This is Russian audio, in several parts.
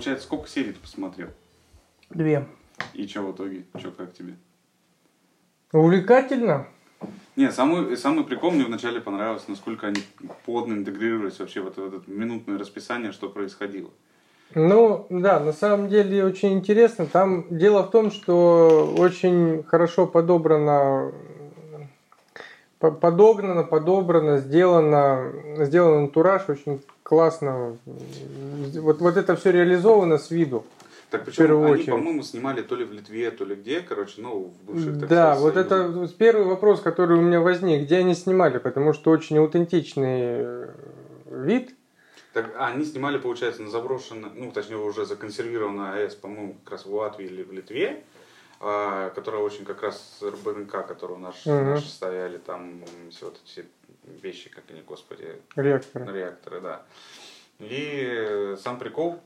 Получается, сколько серий ты посмотрел? Две. И что в итоге? Что, как тебе? Увлекательно. Не, самый, самый прикол мне вначале понравилось, насколько они плотно интегрировались вообще в это, в это минутное расписание, что происходило. Ну, да, на самом деле очень интересно. Там дело в том, что очень хорошо подобрано, по- подогнано, подобрано, сделано, сделан антураж очень классно. Вот, вот это все реализовано с виду. Так причем первую они, очередь. по-моему, снимали то ли в Литве, то ли где, короче, ну, в бывших, так Да, сказать, вот это первый вопрос, который у меня возник. Где они снимали? Потому что очень аутентичный э, вид. Так, а они снимали, получается, на заброшенной, ну, точнее, уже законсервированной АЭС, по-моему, как раз в Латвии или в Литве, которая очень как раз РБНК, которые у нас Мгм. наши стояли, там все вот эти вещи, как они, господи, Реактор. реакторы, да. И сам прикол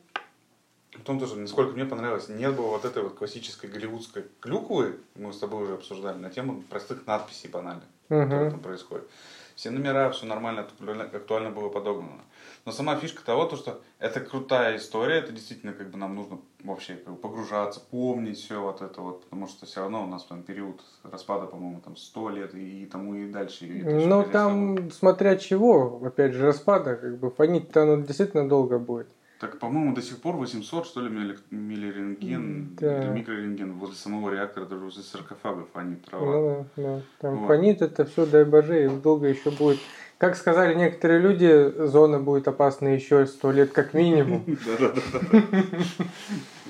в том тоже, насколько мне понравилось, нет было вот этой вот классической голливудской клюквы, мы с тобой уже обсуждали, на тему простых надписей банальных, которые Мгм. там происходит. Все номера, все нормально, актуально, было подогнано. Но сама фишка того, то, что это крутая история, это действительно как бы нам нужно вообще как бы погружаться, помнить все вот это вот, потому что все равно у нас там период распада, по-моему, там 100 лет и, тому и дальше. и Ну, там, смотря чего, опять же, распада, как бы фонить-то оно действительно долго будет. Так, по-моему, до сих пор 800, что ли, милли- миллирентген Да. или микрорентген возле самого реактора, даже возле саркофагов, они трава. Ну, да, да. Там Вот. фонит это все, дай боже, и долго еще будет. Как сказали некоторые люди, зона будет опасна еще сто лет как минимум. Да-да-да.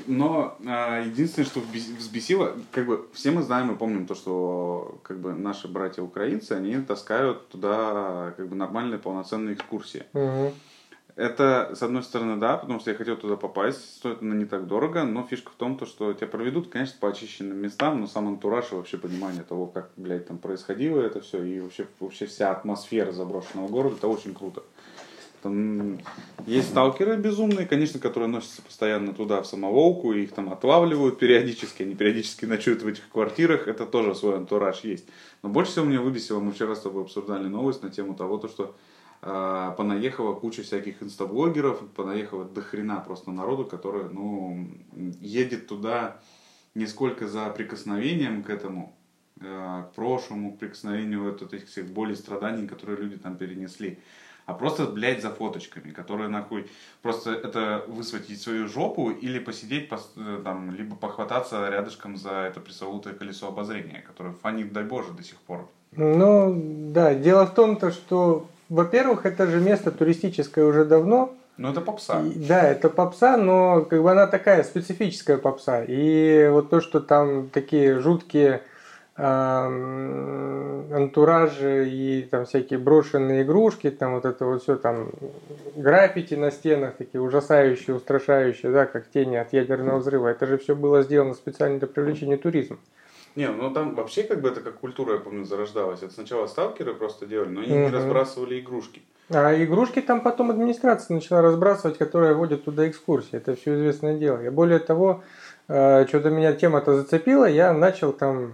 Но а, единственное, что взбес- взбесило, как бы все мы знаем и помним то, что как бы наши братья украинцы, они таскают туда как бы нормальные полноценные экскурсии. Это, с одной стороны, да, потому что я хотел туда попасть, стоит оно не так дорого, но фишка в том, то, что тебя проведут, конечно, по очищенным местам, но сам антураж и вообще понимание того, как, блядь, там происходило это все, и вообще, вообще вся атмосфера заброшенного города, это очень круто. Там есть сталкеры безумные, конечно, которые носятся постоянно туда, в самоволку, и их там отлавливают периодически, они периодически ночуют в этих квартирах, это тоже свой антураж есть. Но больше всего меня выбесило, мы вчера с тобой обсуждали новость на тему того, то, что понаехала куча всяких инстаблогеров, понаехало до хрена просто народу, который, ну, едет туда не сколько за прикосновением к этому, э, к прошлому, к прикосновению вот этих всех болей, страданий, которые люди там перенесли, а просто, блядь, за фоточками, которые нахуй просто это высветить свою жопу или посидеть пос- э, там, либо похвататься рядышком за это пресловутое колесо обозрения, которое фонит, дай боже, до сих пор. Ну, да, дело в том, то, что, во-первых, это же место туристическое уже давно. Но это попса. И- да, это попса, но как бы она такая специфическая попса. И вот то, что там такие жуткие антуражи и там всякие брошенные игрушки, там вот это вот все там граффити на стенах, такие ужасающие, устрашающие, да, как тени от ядерного взрыва. Это же все было сделано специально для привлечения туризма. Не, ну там вообще как бы это как культура, я помню, зарождалась. Это сначала сталкеры просто делали, но они не Мгм. разбрасывали игрушки. А игрушки там потом администрация начала разбрасывать, которая водит туда экскурсии. Это все известное дело. Я более того, э, что-то меня тема-то зацепила, я начал там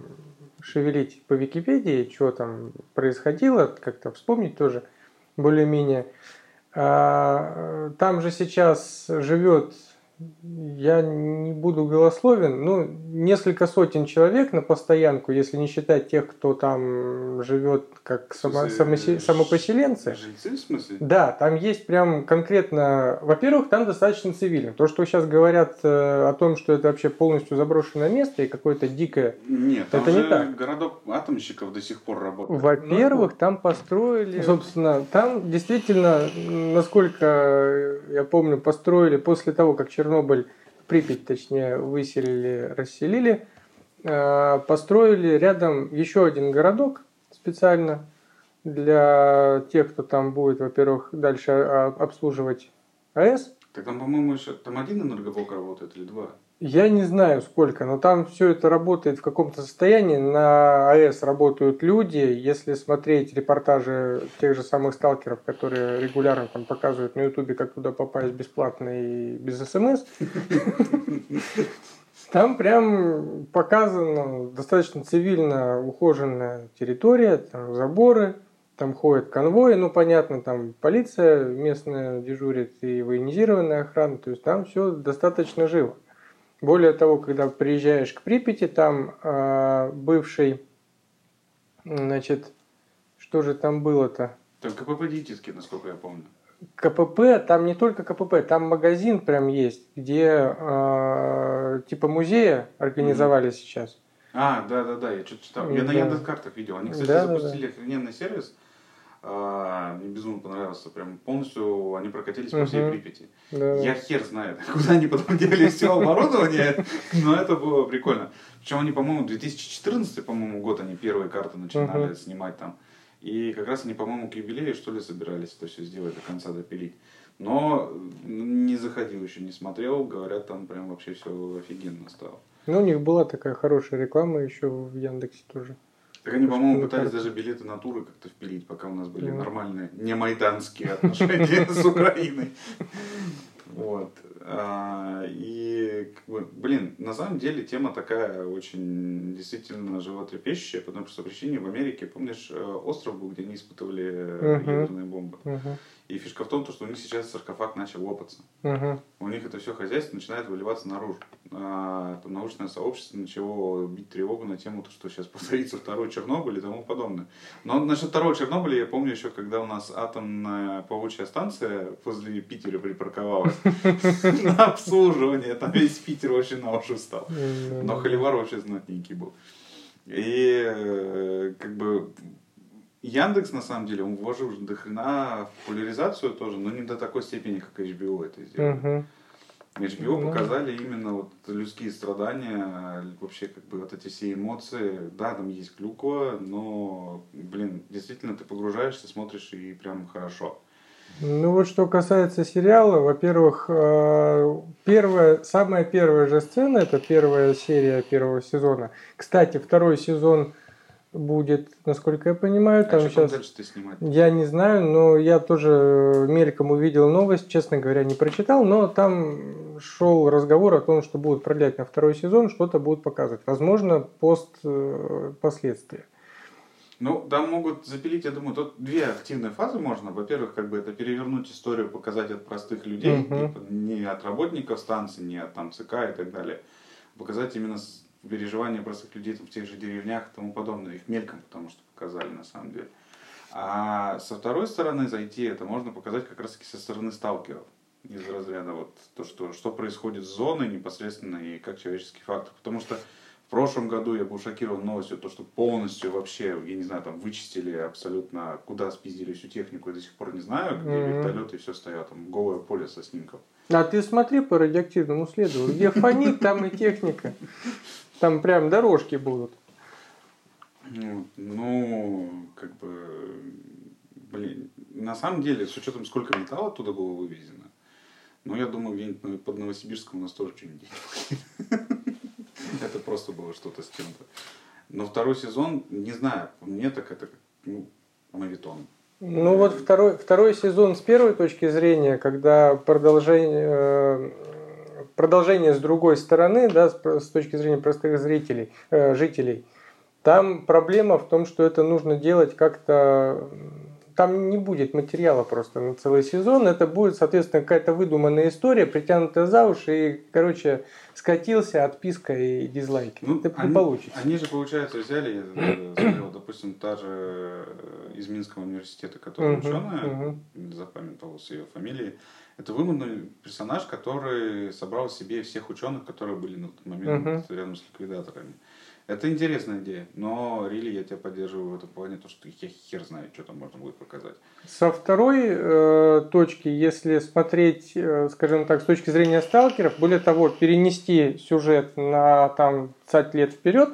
шевелить по Википедии, что там происходило, как-то вспомнить тоже более-менее. А, э, Там же сейчас живет, я не буду голословен, ну, несколько сотен человек на постоянку, если не считать тех, кто там живет как само- самосе- ж- самопоселенцы. Жильцы, в смысле? Да, там есть прям конкретно, во-первых, там достаточно цивильно. То, что сейчас говорят э, о том, что это вообще полностью заброшенное место и какое-то дикое. Нет, там Это не же так. городок атомщиков до сих пор работает. Во-первых, там построили, собственно, там действительно, насколько я помню, построили после того, как Чернобыль, Припять, точнее, выселили, расселили, э, построили рядом еще один городок специально для тех, кто там будет, во-первых, дальше а, обслуживать АЭС. Так там, по-моему, еще там один энергоблок работает или два? Я не знаю сколько, но там все это работает в каком-то состоянии. На АЭС работают люди. Если смотреть репортажи тех же самых сталкеров, которые регулярно там показывают на Ютубе, как туда попасть бесплатно и без СМС, там прям показано достаточно цивильно ухоженная территория, там заборы, там ходят конвои, ну понятно, там полиция местная дежурит и военизированная охрана, то есть там все достаточно живо. Более того, когда приезжаешь к Припяти, там э, бывший, значит, что же там было-то? Там КПП диетический, насколько я помню. КПП, там не только КПП, там магазин прям есть, где э, типа музея организовали mm-hmm. сейчас. А, да, да, да, я что-то читал. Я да. на Яндекс картах видел. Они, кстати, да, запустили да, да. охрененный сервис. А, мне безумно понравился. Прям полностью они прокатились по всей Припяти. Да. Я хер знает, куда они потом делали все оборудование, но это было прикольно. Причем они, по-моему, 2014, по-моему, год они первые карты начинали снимать там. И как раз они, по-моему, к юбилею, что ли, собирались это все сделать до конца допилить. Но не заходил еще, не смотрел. Говорят, там прям вообще все офигенно стало. Ну, у них была такая хорошая реклама еще в Яндексе тоже. Так они, по-моему, пытались даже билеты на туры как-то впилить, пока у нас были нормальные, не майданские отношения с Украиной. Вот. А, и, блин, на самом деле тема такая очень действительно животрепещущая, по той простой причине в Америке, помнишь, э, остров был, где они испытывали uh-huh. ядерные бомбы. Uh-huh. И фишка в том, что у них сейчас саркофаг начал лопаться. Uh-huh. У них это все хозяйство начинает выливаться наружу. А, там научное сообщество начало бить тревогу на тему, что сейчас повторится второй Чернобыль и тому подобное. Но насчет второго Чернобыля я помню еще, когда у нас атомная плавучая станция возле Питера припарковалась на обслуживание. Там весь Питер вообще на уши стал. Но Холивар вообще знатненький был. И э, как бы Яндекс, на самом деле, он вложил до хрена в популяризацию тоже, но не до такой степени, как HBO это сделал. HBO ну, показали именно вот людские страдания, вообще как бы вот эти все эмоции. Да, там есть клюква, но, блин, действительно ты погружаешься, смотришь и прям хорошо. Ну вот что касается сериала, во-первых, э, первая, самая первая же сцена, это первая серия первого сезона. Кстати, второй сезон будет, насколько я понимаю. Там а сейчас... дальше ты снимать? Я не знаю, но я тоже мельком увидел новость, честно говоря, не прочитал, но там шел разговор о том, что будут продлять на второй сезон, что-то будут показывать. Возможно, пост э, последствия. Ну, там могут запилить, я думаю, тут две активные фазы можно. Во-первых, как бы это перевернуть историю, показать от простых людей, угу. типа, не от работников станции, не от там ЦК и так далее. Показать именно переживания простых людей там, в тех же деревнях и тому подобное. Их мельком, потому что показали на самом деле. А со второй стороны зайти, это можно показать как раз таки со стороны сталкеров. Из разряда вот то, что, что происходит с зоной непосредственно и как человеческий фактор. Потому что прошлом году я был шокирован новостью, то, что полностью вообще, я не знаю, там вычистили абсолютно, куда спиздили всю технику, я до сих пор не знаю, где mm-hmm. вертолеты и все стоят, там голое поле со снимков. А ты смотри по радиоактивному следу, где фонит, там и техника. Там прям дорожки будут. Ну, как бы, блин, на самом деле, с учетом сколько металла оттуда было вывезено, ну, я думаю, где-нибудь под Новосибирском у нас тоже что-нибудь Это просто было что-то с чем-то. Но второй сезон, не знаю, мне так это, ну, мавитон. Ну вот второй, второй сезон с первой точки зрения, когда продолжение, э, продолжение с другой стороны, да, с, точки зрения простых зрителей, э, жителей, там проблема в том, что это нужно делать как-то там не будет материала просто на целый сезон. Это будет, соответственно, какая-то выдуманная история, притянутая за уши и, короче, скатился, отписка и дизлайки. Ну, это они, не получится. Они же, получается, взяли, смотрел, допустим, та же э, из Минского университета, которая uh-huh, ученая, uh-huh. запамятовалась ее фамилией. Это выдуманный персонаж, который собрал себе всех ученых, которые были на тот момент uh-huh. рядом с ликвидаторами. Это интересная идея, но Рили, я тебя поддерживаю в этом плане, то что я хер знает, что там можно будет показать. Со второй э, точки, если смотреть, э, скажем так, с точки зрения сталкеров, более того, перенести сюжет на там 20 лет вперед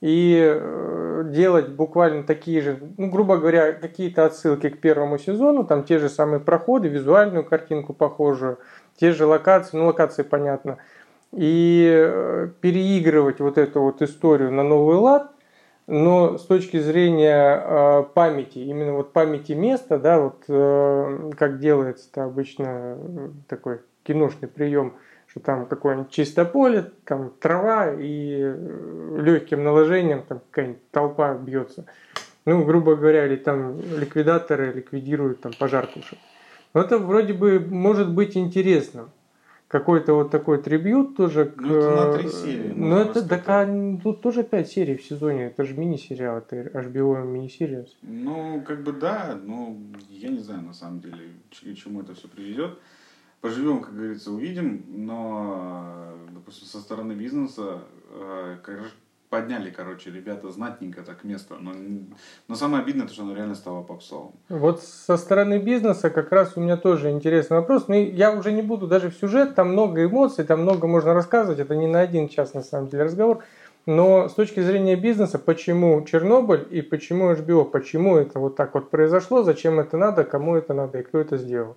и э, делать буквально такие же, ну, грубо говоря, какие-то отсылки к первому сезону, там те же самые проходы, визуальную картинку похожую, те же локации, ну, локации понятно – и э, переигрывать вот эту вот историю на новый лад, но с точки зрения э, памяти, именно вот памяти места, да, вот э, как делается это обычно такой киношный прием, что там какое-нибудь чистое поле, там трава и легким наложением там какая-нибудь толпа бьется. Ну, грубо говоря, или там ликвидаторы ликвидируют там пожар тушат. Но это вроде бы может быть интересным. Какой-то вот такой трибют тоже к... Ну, это на три серии, Ну, это так, а, тут тоже 5 серий в сезоне. Это же мини-сериал, это HBO мини-серия. Ну, как бы да, но я не знаю на самом деле, к чему это все приведет. Поживем, как говорится, увидим, но, э, допустим, со стороны бизнеса э, подняли, короче, ребята знатненько так место. Но, но самое обидное, то, что оно реально стало попсовым. Вот со стороны бизнеса как раз у меня тоже интересный вопрос. Но я уже не буду даже в сюжет, там много эмоций, там много можно рассказывать. Это не на один час на самом деле разговор. Но с точки зрения бизнеса, почему Чернобыль и почему HBO, почему это вот так вот произошло, зачем это надо, кому это надо и кто это сделал.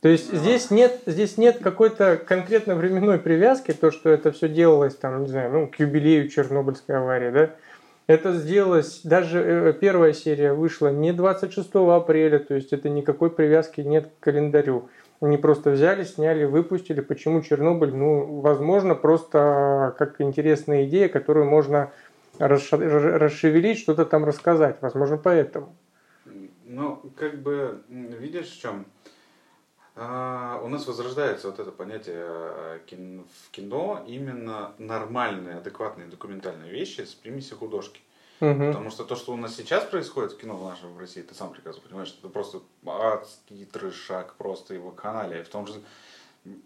То есть А. здесь нет, здесь нет какой-то конкретно временной привязки, то, что это все делалось там, не знаю, ну, к юбилею Чернобыльской аварии, да. Это сделалось, даже э, первая серия вышла не 26 апреля, то есть это никакой привязки нет к календарю. Они просто взяли, сняли, выпустили. Почему Чернобыль? Ну, возможно, просто как интересная идея, которую можно расшевелить, что-то там рассказать. Возможно, поэтому. Ну, как бы, видишь, в чем? А, у нас возрождается вот это понятие э, в кино именно нормальные, адекватные документальные вещи с примесью художки. Мгм. Потому что то, что у нас сейчас происходит в кино в нашем в России, ты сам прекрасно понимаешь, это просто адский трешак, просто его канале. В том же...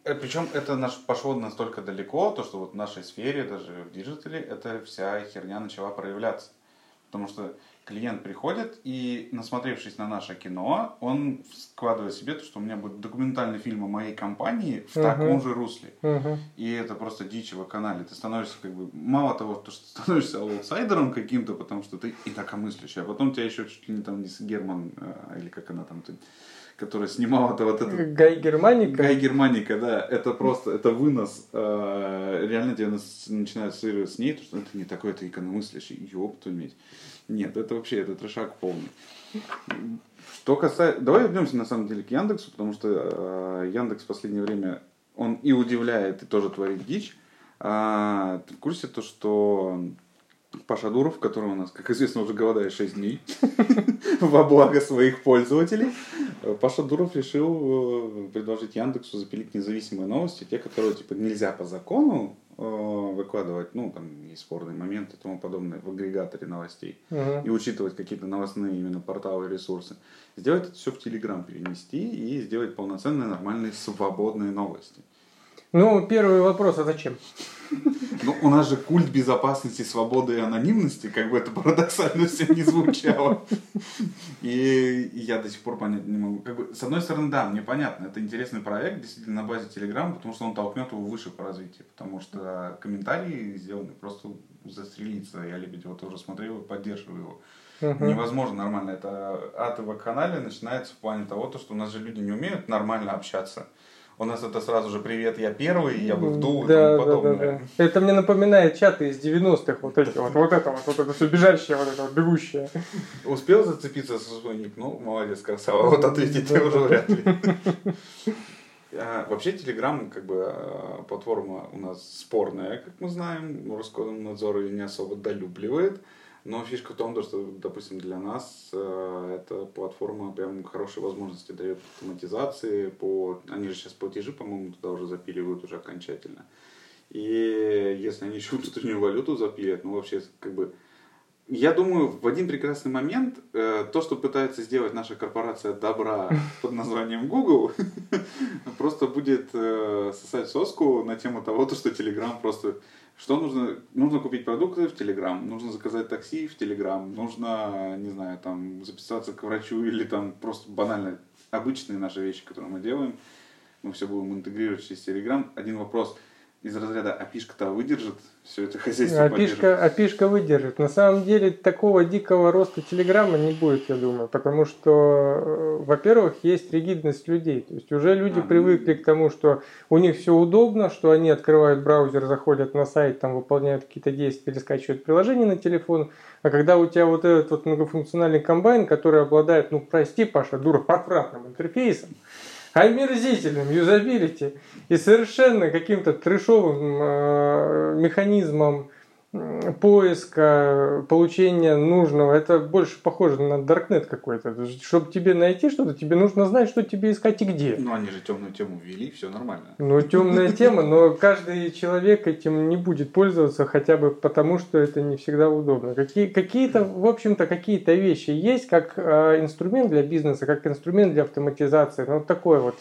Причем это наш пошло настолько далеко, то, что вот в нашей сфере, даже в диджитале, эта вся херня начала проявляться. Потому что клиент приходит и, насмотревшись на наше кино, он складывает себе то, что у меня будет документальный фильм о моей компании в Мгм. таком же русле. Мгм. И это просто дичь в канале. Ты становишься как бы, мало того, то, что ты становишься аутсайдером каким-то, потому что ты инакомыслящий, а потом тебя еще чуть ли не там не с Герман, э, или как она там, ты, которая снимала это вот это... Гай Германика. Гай Германика, да, это просто, это вынос, э, реально тебя начинают ассоциировать с ней, то, что это не такой, это икономыслящий, ёб твою медь. Нет, это вообще, это трешак полный. Что касается... Давай вернемся на самом деле к Яндексу, потому что э, Яндекс в последнее время, он и удивляет, и тоже творит дичь. А, ты в курсе то, что Паша Дуров, который у нас, как известно, уже голодает 6 дней во благо своих пользователей, э, Паша Дуров решил э, предложить Яндексу запилить независимые новости, те, которые типа нельзя по закону выкладывать, ну, там есть спорные моменты и тому подобное в агрегаторе новостей Мгм. и учитывать какие-то новостные именно порталы и ресурсы. Сделать это все в Телеграм перенести и сделать полноценные, нормальные, свободные новости. Ну, первый вопрос, а зачем? Ну, у нас же культ безопасности, свободы и анонимности, как бы это парадоксально все не звучало. И я до сих пор понять не могу. Как бы, с одной стороны, да, мне понятно, это интересный проект, действительно, на базе Телеграма, потому что он толкнет его выше по развитию. Потому что комментарии сделаны просто застрелиться. Я Лебедева тоже смотрел и поддерживаю его. Мгм. Невозможно нормально. Это ад в канале начинается в плане того, то, что у нас же люди не умеют нормально общаться. У нас это сразу же привет, я первый, я бы вдул и да, тому да, подобное. да, да. Это мне напоминает чаты из 90-х, вот эти вот, вот это вот, вот это все бежащее, вот это вот бегущее. Успел зацепиться за свой ник? Ну, молодец, красава. Вот ответить ты уже вряд ли. А, Вообще, Telegram, как бы, а, платформа у нас спорная, как мы знаем. Роскомнадзор ее не особо долюбливает. Но фишка в том, то, что, допустим, для нас э, эта платформа прям хорошие возможности дает автоматизации, по... они же сейчас платежи, по-моему, туда уже запиливают уже окончательно. И если они еще внутреннюю валюту запилят, ну вообще как бы я думаю, в один прекрасный момент э, то, что пытается сделать наша корпорация добра под названием Google, просто будет э, сосать соску на тему того, то, что Telegram просто... Что нужно? Нужно купить продукты в Telegram, нужно заказать такси в Telegram, нужно, не знаю, там, записаться к врачу или там просто банально обычные наши вещи, которые мы делаем. Мы все будем интегрировать через Telegram. Один вопрос из разряда, а пишка-то выдержит все это хозяйство? Опишка, опишка выдержит. На самом деле такого дикого роста Телеграма не будет, я думаю, потому что, э, во-первых, есть ригидность людей. То есть уже люди А, привыкли к тому, что у них все удобно, что они открывают браузер, заходят на сайт, там выполняют какие-то действия или скачивают приложение на телефон. А когда у тебя вот этот вот многофункциональный комбайн, который обладает, ну прости, Паша, дура, отвратным интерфейсом, омерзительным юзабилити и совершенно каким-то трешовым э, механизмом поиска, получения нужного. Это больше похоже на Даркнет какой-то. Чтобы тебе найти что-то, тебе нужно знать, что тебе искать и где. Ну, они же темную тему ввели, все нормально. Ну, темная тема, но каждый человек этим не будет пользоваться хотя бы потому, что это не всегда удобно. Какие, какие-то, в общем-то, какие-то вещи есть как э, инструмент для бизнеса, как инструмент для автоматизации. Ну, вот такой вот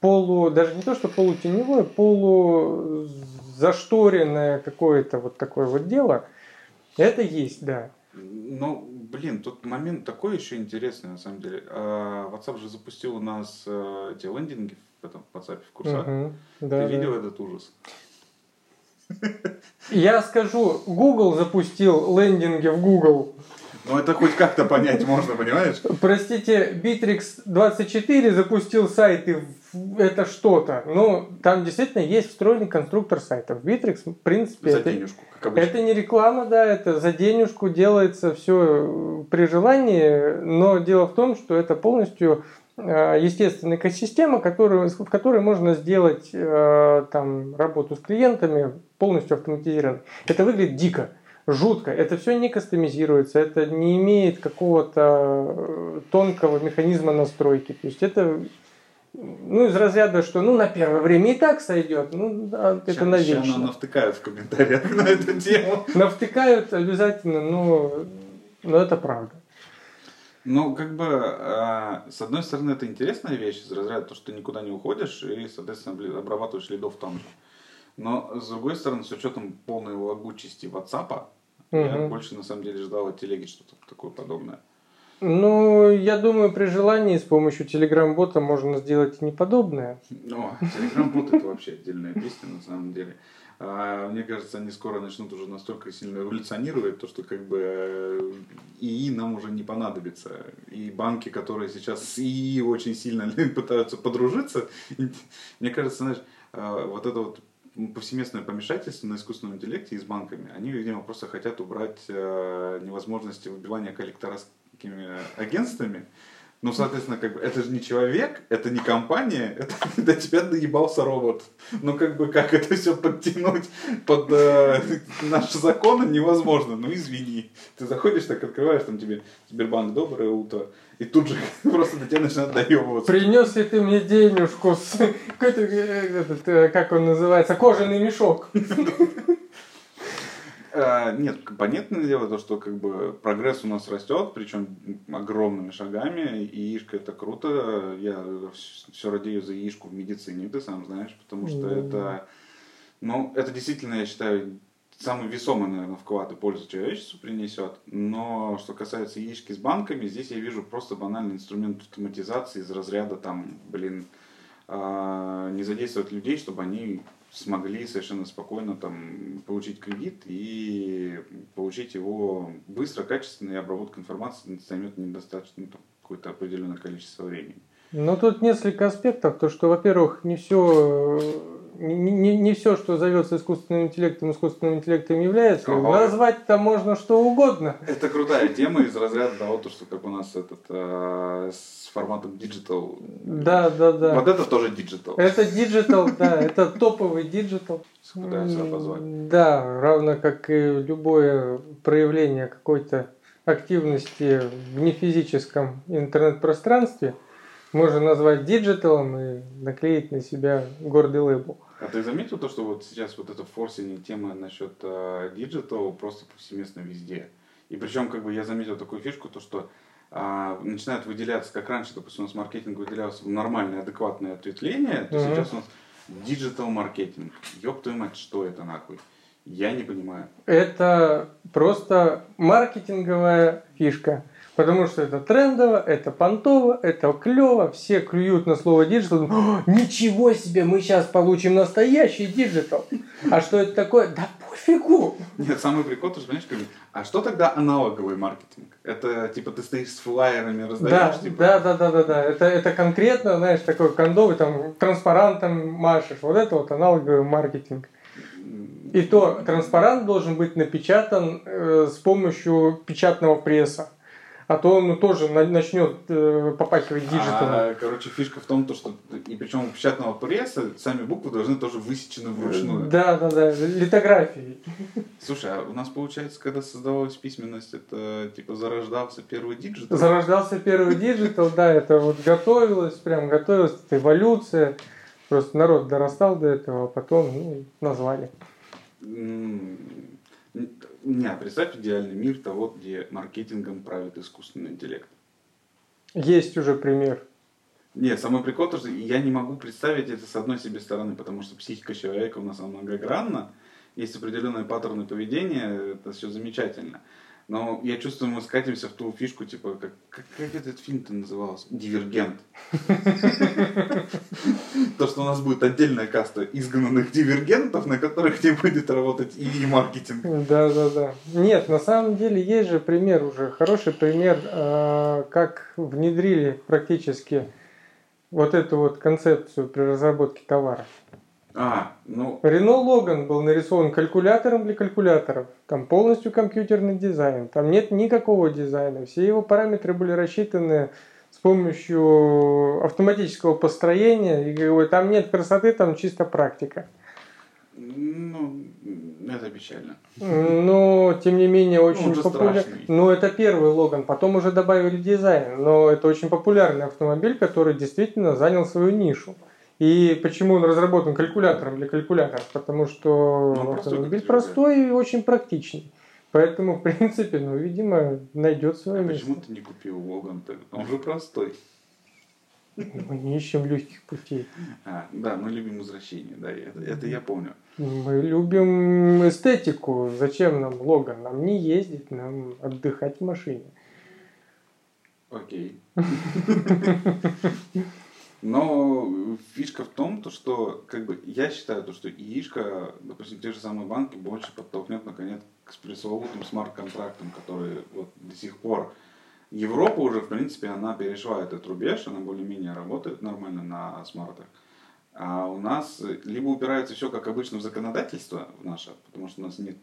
полу, даже не то, что полутеневое, полу зашторенное какое-то вот такое вот дело. Это есть, да. Ну, блин, тут момент такой еще интересный, на самом деле. А, WhatsApp же запустил у нас э, эти лендинги в этом в WhatsApp в курсах. Ты Да, да. видел этот ужас? Я скажу, Google запустил лендинги в Google. Ну, это хоть как-то понять можно, понимаешь? Простите, Bittrex 24 запустил сайты, в- это что-то. Ну, там действительно есть встроенный конструктор сайтов. Bittrex, в принципе, За это, денежку, как обычно. это не реклама, да, это за денежку делается все при желании, но дело в том, что это полностью э, естественная экосистема, которую, в которой можно сделать э, там, работу с клиентами полностью автоматизированной. Это выглядит дико, жутко. Это все не кастомизируется, это не имеет какого-то э, тонкого механизма настройки. То есть это ну, из разряда, что ну на первое время и так сойдет, ну да, это Ща- навечно. нам навтыкают в комментариях на эту тему. Навтыкают обязательно, но, но это правда. Ну, как бы, э, с одной стороны, это интересная вещь из разряда, то, что ты никуда не уходишь и, соответственно, обрабатываешь лидов там же. Но, с другой стороны, с учетом полной лагучести WhatsApp, я Мгм. больше, на самом деле, ждал от телеги что-то такое подобное. Ну, я думаю, при желании с помощью телеграм-бота можно сделать и неподобное. О, Telegram-бот это вообще отдельная песня, на самом деле. А, мне кажется, они скоро начнут уже настолько сильно эволюционировать, то, что как бы э, ИИ нам уже не понадобится. И банки, которые сейчас с ИИ очень сильно пытаются подружиться, мне кажется, знаешь, э, вот это вот повсеместное помешательство на искусственном интеллекте и с банками, они, видимо, просто хотят убрать э, невозможности выбивания коллекторскими агентствами, ну, соответственно, как бы это же не человек, это не компания, это до тебя доебался робот. Ну, как бы, как это все подтянуть под э, наши законы невозможно. Ну, извини. Ты заходишь, так открываешь, там тебе Сбербанк, доброе утро. И тут же просто до тебя начинают доебываться. Принес ли ты мне денежку с э, э, как он называется, кожаный мешок? А, Нет, понятное дело, то, что как бы прогресс у нас растет, причем огромными шагами, и ишка это круто. Я все радею за ишку в медицине, ты сам знаешь, потому что Ну. это, ну, это действительно, я считаю, самый весомый, наверное, вклад и пользу человечеству принесет. Но что касается яички с банками, здесь я вижу просто банальный инструмент автоматизации из разряда там, блин, а, не задействовать людей, чтобы они смогли совершенно спокойно там получить кредит и получить его быстро, качественно, и обработка информации займет недостаточно ну, там, какое-то определенное количество времени. Ну, тут несколько аспектов. То, что, во-первых, не все, не, не, не все, что зовется искусственным интеллектом, искусственным интеллектом является. Ага. Назвать-то можно что угодно. Это крутая тема из разряда того, то, что как у нас этот э, с форматом digital. Да, да, да. Вот это тоже digital. Это digital, да, это топовый digital. Да, равно как и любое проявление какой-то активности в нефизическом интернет-пространстве можно назвать диджиталом и наклеить на себя гордый лейбл. А ты заметил то, что вот сейчас вот это форсинг тема насчет э, digital просто повсеместно везде. И причем как бы я заметил такую фишку, то что а, начинает выделяться, как раньше, допустим, у нас маркетинг выделялся в нормальное, адекватное ответвление, то Мгм. сейчас у нас digital маркетинг. Ёб твою мать, что это нахуй? Я не понимаю. Это просто маркетинговая фишка. Потому что это трендово, это понтово, это клево, все клюют на слово digital. «О, Ничего себе, мы сейчас получим настоящий digital. А что это такое? Да пофигу. Нет, самый прикол, ты же понимаешь, как а что тогда аналоговый маркетинг? Это типа ты стоишь с флайерами, раздаешь, Да, типа, да, да, да, да, да. Это, это конкретно, знаешь, такой кондовый, там, транспарантом машешь. Вот это вот аналоговый маркетинг. И то транспарант должен быть напечатан э, с помощью печатного пресса. А то он тоже на- начнет э, попахивать диджиталом. А, короче, фишка в том, то, что и причем у печатного пресса сами буквы должны тоже высечены вручную. Да, да, да, литографии. Слушай, а у нас получается, когда создавалась письменность, это типа зарождался первый digital? Зарождался первый digital, да, это вот готовилось, прям готовилась эта эволюция. Просто народ дорастал до этого, а потом ну, назвали. Не, представь идеальный мир того, где маркетингом правит искусственный интеллект. Есть уже пример. Нет, самый прикол, то, что я не могу представить это с одной себе стороны, потому что психика человека у нас многогранна, есть определенные паттерны поведения, это все замечательно. Но я чувствую, мы скатимся в ту фишку, типа, как, как, как этот фильм-то назывался? Дивергент. То, что у нас будет отдельная каста изгнанных дивергентов, на которых не будет работать и маркетинг. Да, да, да. Нет, на самом деле есть же пример уже, хороший пример, э, как внедрили практически вот эту вот концепцию при разработке товара. А, ну, Рено Логан был нарисован калькулятором для калькуляторов. Там полностью компьютерный дизайн. Там нет никакого дизайна. Все его параметры были рассчитаны с помощью автоматического построения. И бы, там нет красоты, там чисто практика. ну, это печально. Но, тем не менее, очень уже популярный. Ну, это первый Логан. Потом уже добавили дизайн. Но это очень популярный автомобиль, который действительно занял свою нишу. И почему он разработан калькулятором для калькуляторов? Потому что Ну, простой, автомобиль как простой и очень практичный. Поэтому, в принципе, ну, видимо, найдет свое А место. почему ты не купил Логан-то? Он же простой. Мы не ищем легких путей. А, да, мы любим возвращение, да, это, это я помню. Мы любим эстетику. Зачем нам Логан? Нам не ездить, нам отдыхать в машине. Окей. Но фишка в том, то, что как бы я считаю, то, что яишка, допустим, те же самые банки больше подтолкнет наконец к пресловутым смарт-контрактам, которые вот до сих пор Европа уже, в принципе, она перешла этот рубеж, она более-менее работает нормально на смартах. А у нас либо упирается все, как обычно, в законодательство в наше, потому что у нас нет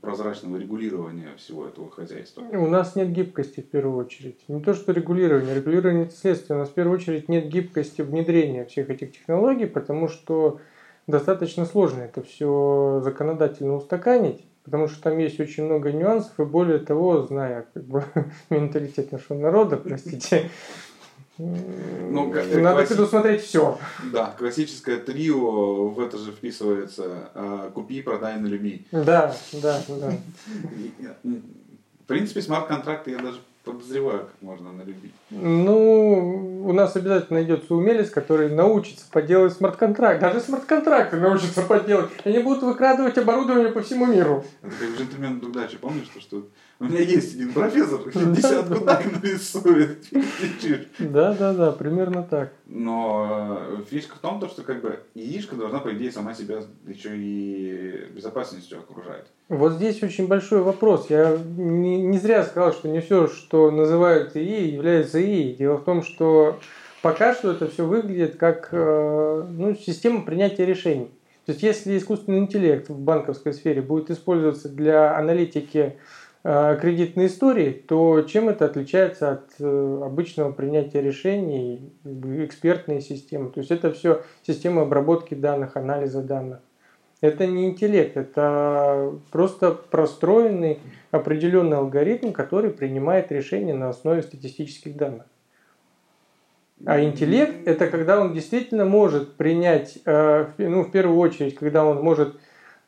прозрачного регулирования всего этого хозяйства. У нас нет гибкости в первую очередь. Не то, что регулирование. Регулирование это следствие. У нас в первую очередь нет гибкости внедрения всех этих технологий, потому что достаточно сложно это все законодательно устаканить, потому что там есть очень много нюансов, и более того, зная как бы, менталитет нашего народа, простите, Ну, надо класси- предусмотреть все. Да, классическое трио в это же вписывается а, «купи, продай, налюби». Да, да, да. М, В принципе, смарт-контракты я даже подозреваю, как можно налюбить. Ну, у нас обязательно найдется умелец, который научится поделать смарт-контракт. Даже смарт-контракты научатся поделать. Они будут выкрадывать оборудование по всему миру. Это как джентльмен удачи, помнишь, то, что у меня есть один профессор, десятку так нарисует. Да, да, да, примерно так. Но э, фишка в том, то, что как бы яичка должна, по идее, сама себя еще и безопасностью окружать. Вот здесь очень большой вопрос. Я не, не зря сказал, что не все, что называют ИИ, является ИИ. Дело в том, что пока что это все выглядит как э, ну, система принятия решений. То есть, если искусственный интеллект в банковской сфере будет использоваться для аналитики кредитной истории, то чем это отличается от э, обычного принятия решений, экспертной системы? То есть, это все система обработки данных, анализа данных. Это не интеллект, это просто простроенный определенный алгоритм, который принимает решения на основе статистических данных. А интеллект – это когда он действительно может принять, э, ну, в первую очередь, когда он может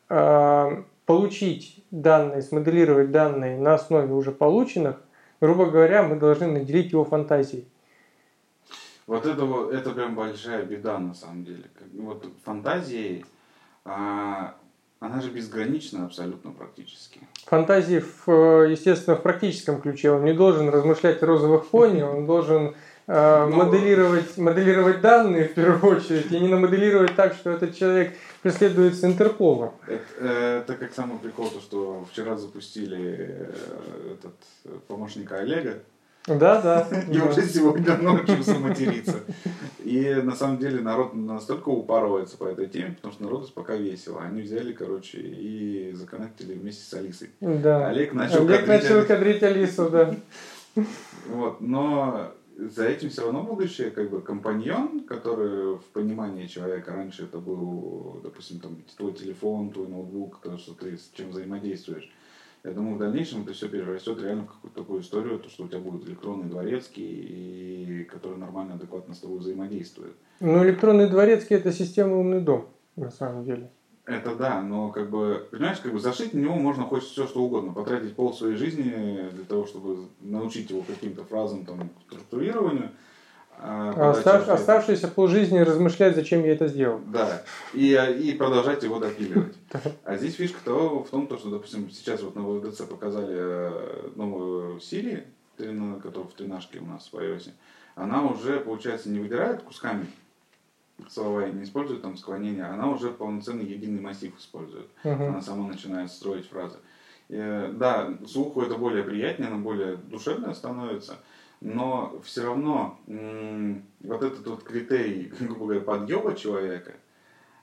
э, получить данные, смоделировать данные на основе уже полученных, грубо говоря, мы должны наделить его фантазией. Вот это вот, это прям большая беда на самом деле. Вот фантазией, а, она же безгранична абсолютно практически. Фантазии, в, э, естественно, в практическом ключе. Он не должен размышлять о розовых пони, он должен э, Ну, моделировать, моделировать данные в первую очередь, и не намоделировать так, что этот человек преследуется Интерполом. Это, э, это как самый прикол, то, что вчера запустили э, этот э, помощника Олега, Да, да. и да. уже сегодня ночью заматериться. И на самом деле народ настолько упарывается по этой теме, потому что народу пока весело. Они взяли, короче, и законнектили вместе с Алисой. Да. Олег начал Олег кадрить начал кадрить Алису, да. Вот, но за этим все равно будущее, как бы, компаньон, который в понимании человека раньше это был, допустим, там, твой телефон, твой ноутбук, то, что ты с чем взаимодействуешь. Я думаю, в дальнейшем это все перерастет реально в какую-то такую историю, то, что у тебя будет электронный дворецкий, и который нормально, адекватно с тобой взаимодействует. Ну, электронный дворецкий это система умный дом, на самом деле. Это да, но как бы, понимаешь, как бы зашить на него можно хоть все что угодно, потратить пол своей жизни для того, чтобы научить его каким-то фразам, там, структурированию. А, а остав, оставшиеся полжизни размышлять, зачем я это сделал. Да, и, и продолжать его допиливать. А здесь фишка-то в том, что, допустим, сейчас вот на ВДЦ показали э, новую Siri, которая в тринашке у нас в iOS, она уже, получается, не выдирает кусками словая не использует там склонение, она уже полноценный единый массив использует. Uh-huh. Она сама начинает строить фразы. И, да, слуху это более приятнее, она более душевная становится, но все равно м- вот этот вот критерий, грубо говоря, подъеба человека,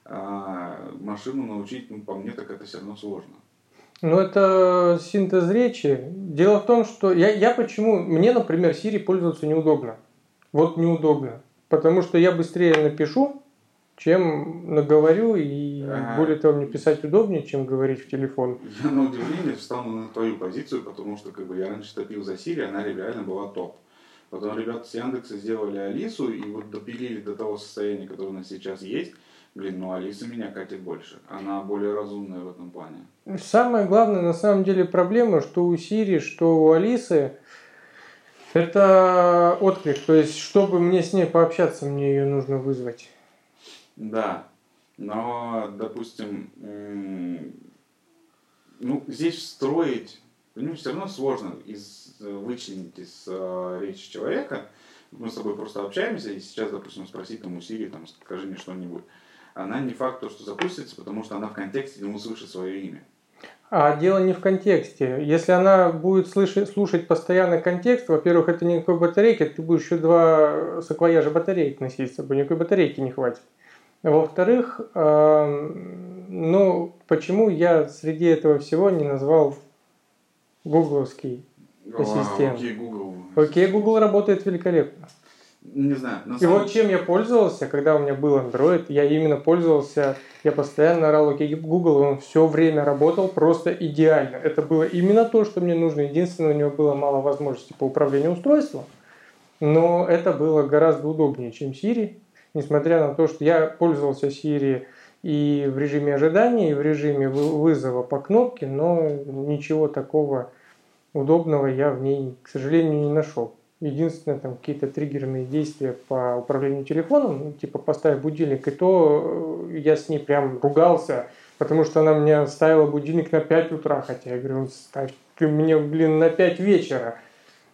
а машину научить, ну, по мне, так это все равно сложно. Ну, это синтез речи. Дело в том, что я, я почему... Мне, например, Siri пользоваться неудобно. Вот неудобно. Потому что я быстрее напишу, чем наговорю, и ага. более того, мне писать удобнее, чем говорить в телефон. Я на удивление встану на твою позицию, потому что как бы я раньше топил за Сири, она реально была топ. Потом ребята с Яндекса сделали Алису и вот допилили до того состояния, которое у нас сейчас есть. Блин, ну Алиса меня катит больше. Она более разумная в этом плане. Самое главное, на самом деле, проблема, что у Сири, что у Алисы, это отклик, то есть, чтобы мне с ней пообщаться, мне ее нужно вызвать. Да, но, допустим, ну, здесь встроить, ну, все равно сложно из, вычленить из э, речи человека. Мы с тобой просто общаемся, и сейчас, допустим, спросить там у Сири, там, скажи мне что-нибудь. Она не факт то, что запустится, потому что она в контексте не услышит свое имя. А дело не в контексте. Если она будет слышать, слушать постоянно контекст, во-первых, это никакой батарейки, ты будешь еще два саквояжа батареек носить с собой, никакой батарейки не хватит. Во-вторых, э, ну, почему я среди этого всего не назвал гугловский ассистент? Окей, Google. Окей, Google работает великолепно. Не знаю. На И самом... вот чем я пользовался, когда у меня был Android, я именно пользовался, я постоянно орал окей Google, он все время работал просто идеально. Это было именно то, что мне нужно. Единственное, у него было мало возможностей по управлению устройством, но это было гораздо удобнее, чем Siri. Несмотря на то, что я пользовался Siri и в режиме ожидания, и в режиме вызова по кнопке, но ничего такого удобного я в ней, к сожалению, не нашел. Единственное, там какие-то триггерные действия по управлению телефоном, ну, типа поставь будильник, и то э, я с ней прям ругался, потому что она мне ставила будильник на 5 утра, хотя я говорю, ставь ты мне, блин, на 5 вечера.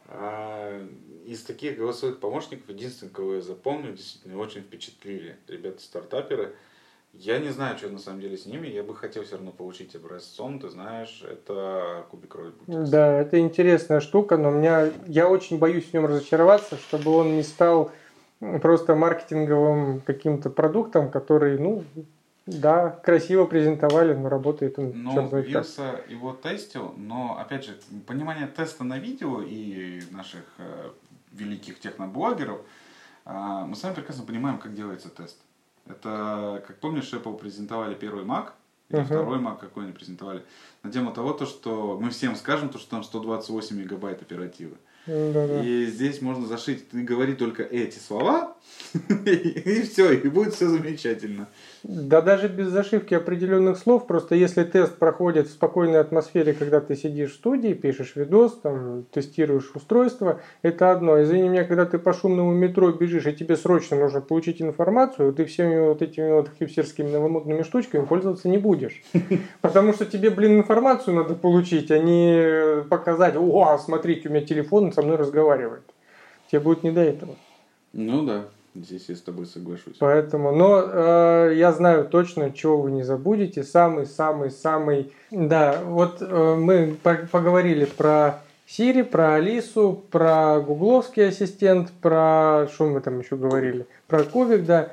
А, из таких голосовых помощников единственное, кого я запомнил, действительно очень впечатлили ребята-стартаперы – я не знаю, что на самом деле с ними. Я бы хотел все равно получить образцом, ты знаешь, это кубик Рой Да, это интересная штука, но меня, я очень боюсь в нем разочароваться, чтобы он не стал просто маркетинговым каким-то продуктом, который, ну, да, красиво презентовали, но работает он Ну, Вилса его тестил, но, опять же, понимание теста на видео и наших э, великих техноблогеров, э, мы с вами прекрасно понимаем, как делается тест. Это, как помнишь, Apple презентовали первый Mac, или uh-huh. второй Mac какой они презентовали, на тему того, то, что мы всем скажем, то, что там 128 мегабайт оперативы. Да-да. И здесь можно зашить, ты говори только эти слова, и все, и будет все замечательно. Да даже без зашивки определенных слов, просто если тест проходит в спокойной атмосфере, когда ты сидишь в студии, пишешь видос, там, тестируешь устройство, это одно. Извини меня, когда ты по шумному метро бежишь, и тебе срочно нужно получить информацию, ты всеми вот этими вот хипстерскими новомодными штучками пользоваться не будешь. Потому что тебе, блин, информацию надо получить, а не показать, о, смотрите, у меня телефон со мной разговаривает. Тебе будет не до этого. Ну да. Здесь я с тобой соглашусь. Поэтому, но э, я знаю точно, чего вы не забудете. Самый-самый-самый... Да, вот э, мы поговорили про Сири, про Алису, про гугловский ассистент, про... Что мы там еще говорили? Про Кубик, да.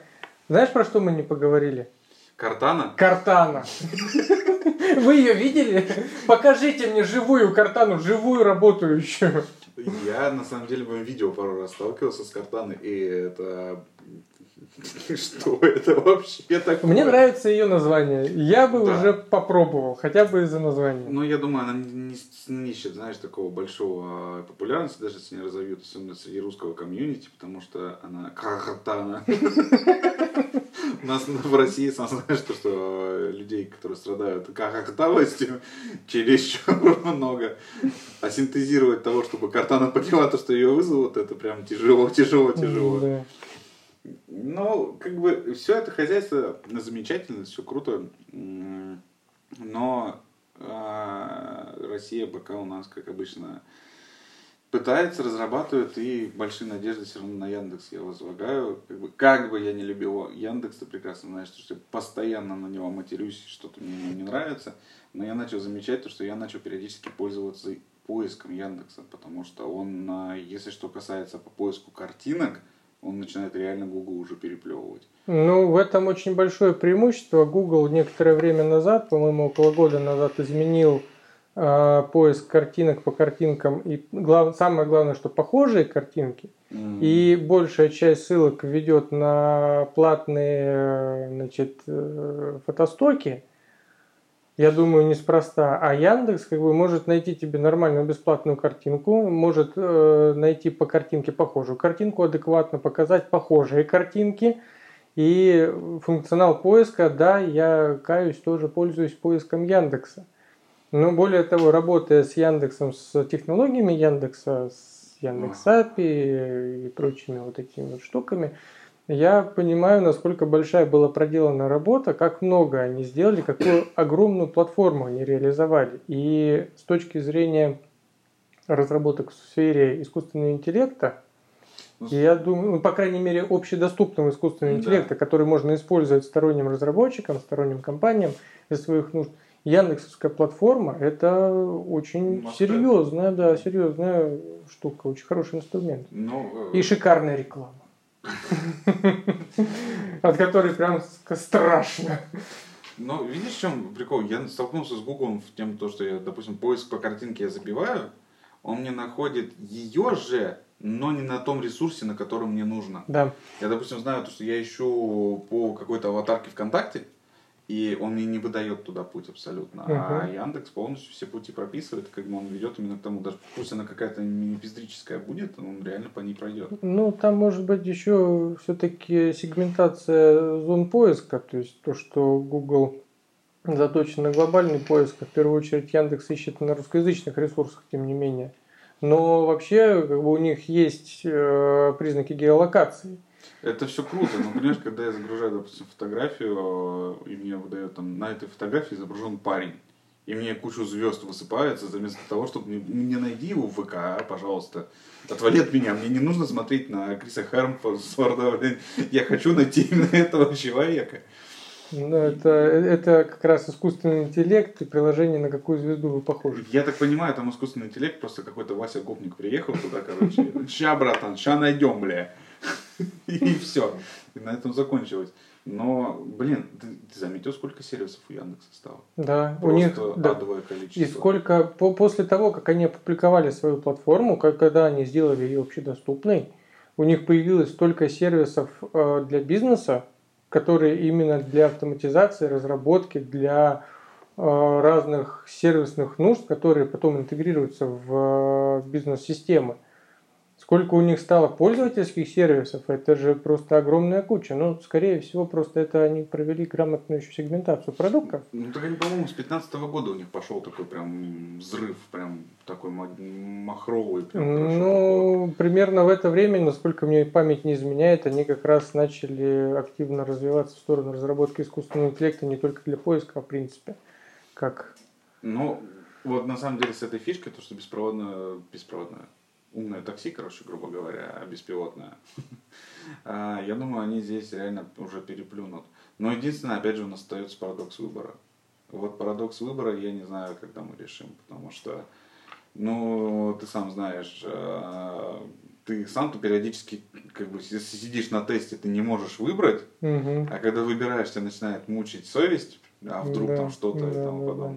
Знаешь, про что мы не поговорили? Картана? Картана. Вы ее видели? Покажите мне живую картану, живую работающую. Я на самом деле в видео пару раз сталкивался с картаной, и это Что это вообще такое? Мне нравится ее название. Я бы Да. уже попробовал, хотя бы из-за названия. Ну, я думаю, она не, не ищет, знаешь, такого большого э, популярности, даже если не разовьют, особенно среди русского комьюнити, потому что она картана. У нас в России, сам знаешь, то, что э, людей, которые страдают картавостью, чересчур много. А синтезировать того, чтобы картана поняла то, что ее вызовут, это прям тяжело, тяжело, тяжело. Ну, как бы все это хозяйство замечательно, все круто, но а, Россия пока у нас, как обычно, пытается, разрабатывает, и большие надежды все равно на Яндекс я возлагаю. Как бы, как бы я не любил Яндекс, ты прекрасно знаешь, что я постоянно на него матерюсь, что-то мне не нравится, но я начал замечать то, что я начал периодически пользоваться поиском Яндекса, потому что он, если что касается по поиску картинок, он начинает реально Google уже переплевывать. Ну, в этом очень большое преимущество. Google некоторое время назад, по-моему, около года назад изменил э, поиск картинок по картинкам. И глав- самое главное, что похожие картинки. И большая часть ссылок ведет на платные э, значит, э, фотостоки. Я думаю, неспроста. А Яндекс как бы может найти тебе нормальную бесплатную картинку, может э, найти по картинке похожую картинку, адекватно показать похожие картинки. И функционал поиска, да, я каюсь, тоже пользуюсь поиском Яндекса. Но более того, работая с Яндексом, с технологиями Яндекса, с Яндекс.Апи и прочими вот такими вот штуками, я понимаю, насколько большая была проделана работа, как много они сделали, какую огромную платформу они реализовали. И с точки зрения разработок в сфере искусственного интеллекта, Ну, я думаю, ну, по крайней мере, общедоступного искусственного Да. интеллекта, который можно использовать сторонним разработчикам, сторонним компаниям для своих нужд. Яндексовская платформа – это очень серьезная, да, серьезная штука, очень хороший инструмент. Ну, э, И шикарная реклама. От которой прям страшно. Ну, видишь, в чем прикол? Я столкнулся с Google в тем, то, что я, допустим, поиск по картинке я забиваю, он мне находит ее же, но не на том ресурсе, на котором мне нужно. Да. Я, допустим, знаю, то, что я ищу по какой-то аватарке ВКонтакте, и он мне не выдает туда путь абсолютно. А Мгм. Яндекс полностью все пути прописывает, как бы он ведет именно к тому, даже пусть она какая-то мини-пиздрическая будет, он реально по ней пройдет. Ну, там может быть еще все-таки сегментация зон поиска, то есть то, что Google заточен на глобальный поиск, а в первую очередь Яндекс ищет на русскоязычных ресурсах, тем не менее. Но вообще, как бы у них есть э, признаки геолокации. Это все круто, но понимаешь, когда я загружаю, допустим, фотографию, и мне выдает там, на этой фотографии изображен парень, и мне кучу звезд высыпается, вместо того, чтобы мне, не найди его в ВК, а, пожалуйста, отвали от меня, мне не нужно смотреть на Криса блин. я хочу найти именно этого человека. Ну, это, это как раз искусственный интеллект и приложение, на какую звезду вы похожи. Я так понимаю, там искусственный интеллект, просто какой-то Вася Гопник приехал туда, короче, ща, братан, ща найдем, бля. И все. И на этом закончилось. Но, блин, ты, ты заметил, сколько сервисов у Яндекса стало? Да, у Просто них да. адовое количество. И сколько по, после того, как они опубликовали свою платформу, как, когда они сделали ее общедоступной, у них появилось столько сервисов э, для бизнеса, которые именно для автоматизации, разработки, для э, разных сервисных нужд, которые потом интегрируются в э, бизнес-системы. Сколько у них стало пользовательских сервисов, это же просто огромная куча. Ну, скорее всего, просто это они провели грамотную еще сегментацию продуктов. Ну, так они, по-моему, с 15 года у них пошел такой прям взрыв, прям такой ма- махровый. Прям. Ну, примерно в это время, насколько мне память не изменяет, они как раз начали активно развиваться в сторону разработки искусственного интеллекта не только для поиска, а в принципе. Как Ну, вот на самом деле с этой фишкой, то, что беспроводное, беспроводное, умное такси, короче, грубо говоря, беспилотное, а, я думаю, они здесь реально уже переплюнут. Но единственное, опять же, у нас остается парадокс выбора. Вот парадокс выбора я не знаю, когда мы решим, потому что, ну, ты сам знаешь, а, ты сам-то периодически, как бы, сидишь на тесте, ты не можешь выбрать, Мгм. а когда выбираешь, тебя начинает мучить совесть, а вдруг Да, там что-то и да, тому да, да.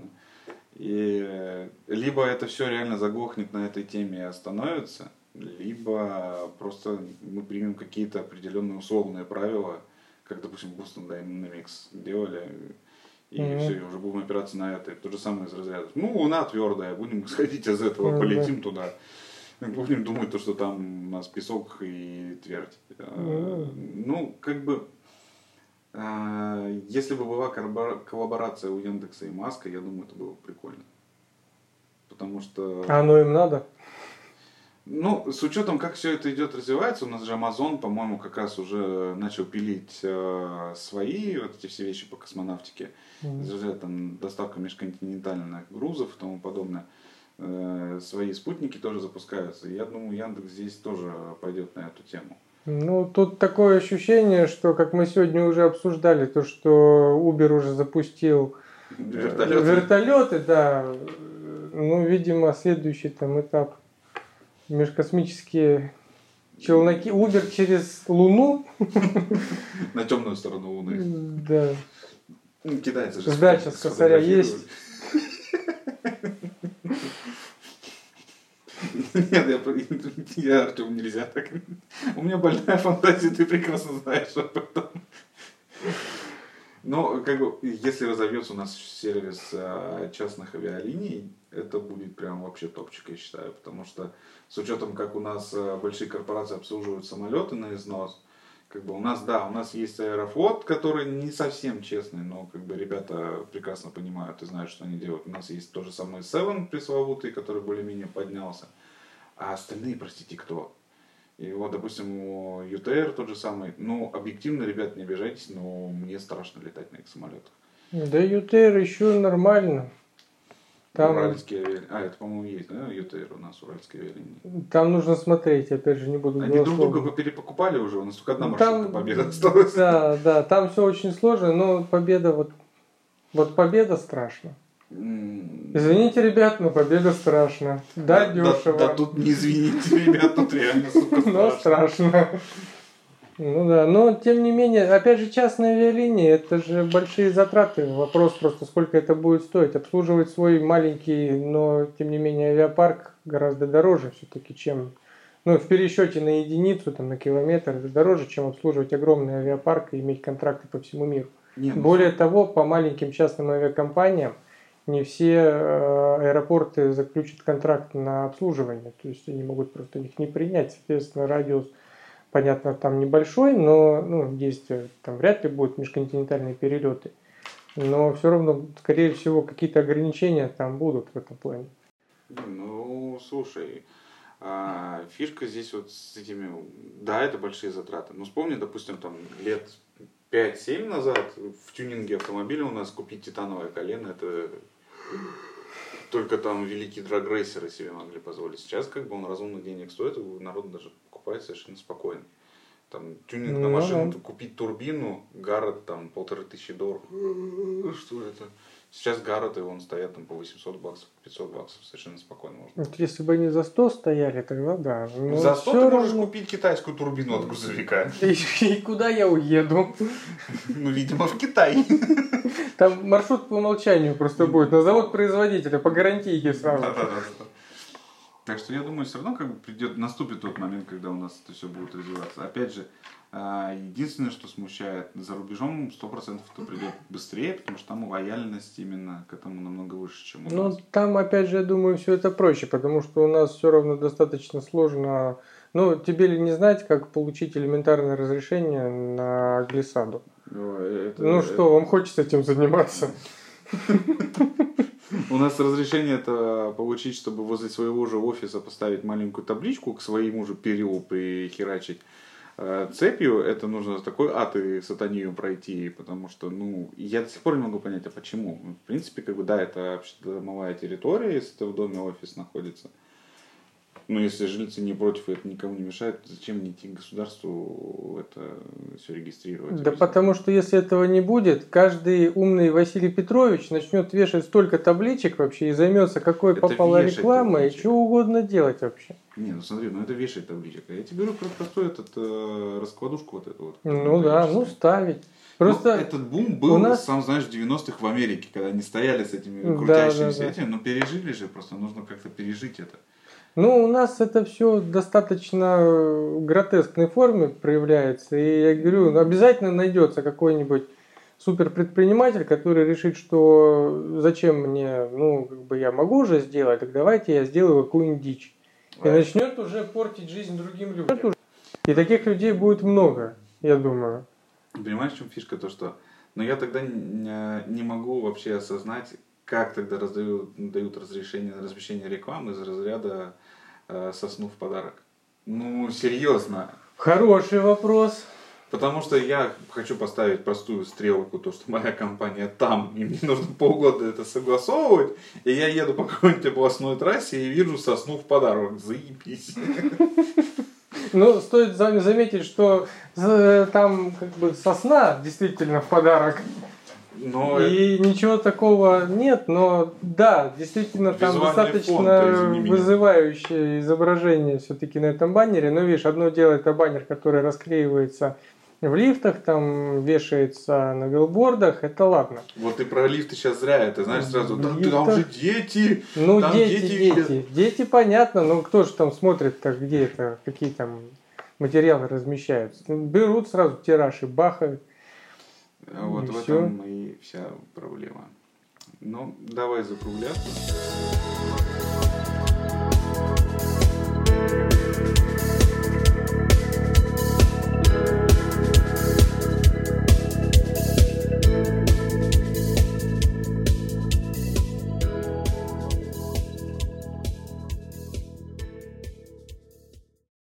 И э, либо это все реально заглохнет на этой теме и остановится, либо просто мы примем какие-то определенные условные правила, как, допустим, Boston Dynamics делали, и mm-hmm. все, и уже будем опираться на это. То же самое из разряда. Ну, луна твердая, будем исходить из этого, mm-hmm. полетим туда. Будем думать, то, что там у нас песок и твердь. Mm-hmm. Ну, как бы, если бы была коллаборация у Яндекса и Маска, я думаю, это было бы прикольно. Потому что... А оно им надо? Ну, с учетом, как все это идет, развивается, у нас же Amazon, по-моему, как раз уже начал пилить э, свои вот эти все вещи по космонавтике. Mm-hmm. Там доставка межконтинентальных грузов и тому подобное. Э, свои спутники тоже запускаются. Я думаю, Яндекс здесь тоже пойдет на эту тему. Ну, тут такое ощущение, что, как мы сегодня уже обсуждали, то, что Uber уже запустил э, вертолеты, вертолеты да. Ну, видимо, следующий там этап межкосмические челноки. Uber через Луну. На темную сторону Луны. Да. Китайцы же. Сдача с косаря есть. Нет, я, я Артем, нельзя так. У меня больная фантазия, ты прекрасно знаешь об этом. Но, как бы, если разовьется у нас сервис а, частных авиалиний, это будет прям вообще топчик, я считаю. Потому что с учетом, как у нас а, большие корпорации обслуживают самолеты на износ, как бы у нас, да, у нас есть Аэрофлот, который не совсем честный, но как бы ребята прекрасно понимают и знают, что они делают. У нас есть то же самое Seven пресловутый, который более-менее поднялся. А остальные, простите, кто? И вот, допустим, ЮТР тот же самый. Ну, объективно, ребят, не обижайтесь, но мне страшно летать на их самолетах. Да ЮТР еще нормально. Там... Уральские авиалинии. А, это, по-моему, есть, да, ЮТР у нас, уральские авиалинии. Там нужно смотреть, опять же, не буду Они друг друга перепокупали уже, у нас только одна маршрутка там... победа осталась. Да, да, там все очень сложно, но победа вот... Вот победа страшно. Извините, ребят, но победа страшна. Да, да дешево. Да, да тут не извините, ребят, тут реально, сука, страшно. Но страшно. Ну да, но тем не менее, опять же, частные авиалинии, это же большие затраты. Вопрос просто, сколько это будет стоить. Обслуживать свой маленький, но тем не менее авиапарк гораздо дороже все-таки, чем ну, в пересчете на единицу, там, на километр, это дороже, чем обслуживать огромный авиапарк и иметь контракты по всему миру. Нет, ну Более того, по маленьким частным авиакомпаниям не все э, аэропорты заключат контракт на обслуживание, то есть они могут просто их не принять, соответственно, радиус понятно, там небольшой, но ну, есть, там вряд ли будут межконтинентальные перелеты. Но все равно, скорее всего, какие-то ограничения там будут в этом плане. Ну, слушай, а, фишка здесь вот с этими, да, это большие затраты. Но вспомни, допустим, там лет 5-7 назад в тюнинге автомобиля у нас купить титановое колено, это только там великие драгрейсеры себе могли позволить. Сейчас как бы он разумных денег стоит, народ даже покупать совершенно спокойно. Там тюнинг на ну машину, купить турбину, Гаррет там полторы тысячи долларов. Что это? Сейчас Гарреты вон стоят там по 800 баксов, 500 баксов, совершенно спокойно можно. Вот если бы они за 100 стояли, тогда да. Но за 100 ты равно... можешь купить китайскую турбину от грузовика. И, и куда я уеду? Ну, видимо, в Китай. Там маршрут по умолчанию просто будет на завод производителя, по гарантийке сразу. Да, да, да. Так что я думаю, все равно как бы придет, наступит тот момент, когда у нас это все будет развиваться. Опять же, единственное, что смущает, за рубежом 100% это придет быстрее, потому что там лояльность именно к этому намного выше, чем у ну, нас. Ну, там, опять же, я думаю, все это проще, потому что у нас все равно достаточно сложно. Ну, тебе ли не знать, как получить элементарное разрешение на глиссаду? Это, ну это... что, вам хочется этим заниматься? У нас разрешение это получить, чтобы возле своего же офиса поставить маленькую табличку к своему же периоду прихерачить цепью, это нужно такой ад и сатанию пройти, потому что, ну, я до сих пор не могу понять, а почему. В принципе, как бы, да, это общедомовая территория, если это в доме офис находится. Но если жильцы не против, и это никому не мешает, зачем мне идти государству это все регистрировать? Да потому что если этого не будет, каждый умный Василий Петрович начнет вешать столько табличек вообще и займется какой это попала реклама и что угодно делать вообще. Не, ну смотри, ну это вешает табличек. А я тебе говорю про простую этот, э, раскладушку вот эту вот. Ну да, ну ставить. Просто Ну, этот бум был, нас- сам знаешь, в 90-х в Америке, когда они стояли с этими Да, крутящимися да, да. этими, но пережили же, просто нужно как-то пережить это. Ну, у нас это все достаточно в гротескной форме проявляется. И я говорю, ну, обязательно найдется какой-нибудь суперпредприниматель, который решит, что зачем мне, ну, как бы я могу уже сделать, так давайте я сделаю какую-нибудь дичь. И начнет уже портить жизнь другим людям. И таких людей будет много, я думаю. Понимаешь, в чем фишка? То, что... Но я тогда не, не могу вообще осознать, как тогда раздают, дают разрешение на размещение рекламы из разряда э, сосну в подарок. Ну, серьезно. Хороший вопрос. Потому что я хочу поставить простую стрелку, то, что моя компания там, и мне нужно полгода это согласовывать, и я еду по какой-нибудь областной трассе и вижу сосну в подарок. Заебись. Ну, стоит за- заметить, что э, там как бы сосна действительно в подарок. Но И ничего такого нет, но да, действительно там достаточно вызывающее изображение все-таки на этом баннере. Но видишь, одно дело это баннер, который расклеивается в лифтах, там вешается на билбордах, это ладно. Вот ты про лифты сейчас зря, это знаешь сразу, там, лифтах... там же дети. Ну, там дети, дети, дети. Дети, понятно, но кто же там смотрит-то, где это, какие там материалы размещаются. Ну, берут сразу тиражи и бахают. А вот и в все. этом и вся проблема. Ну, давай закругляться.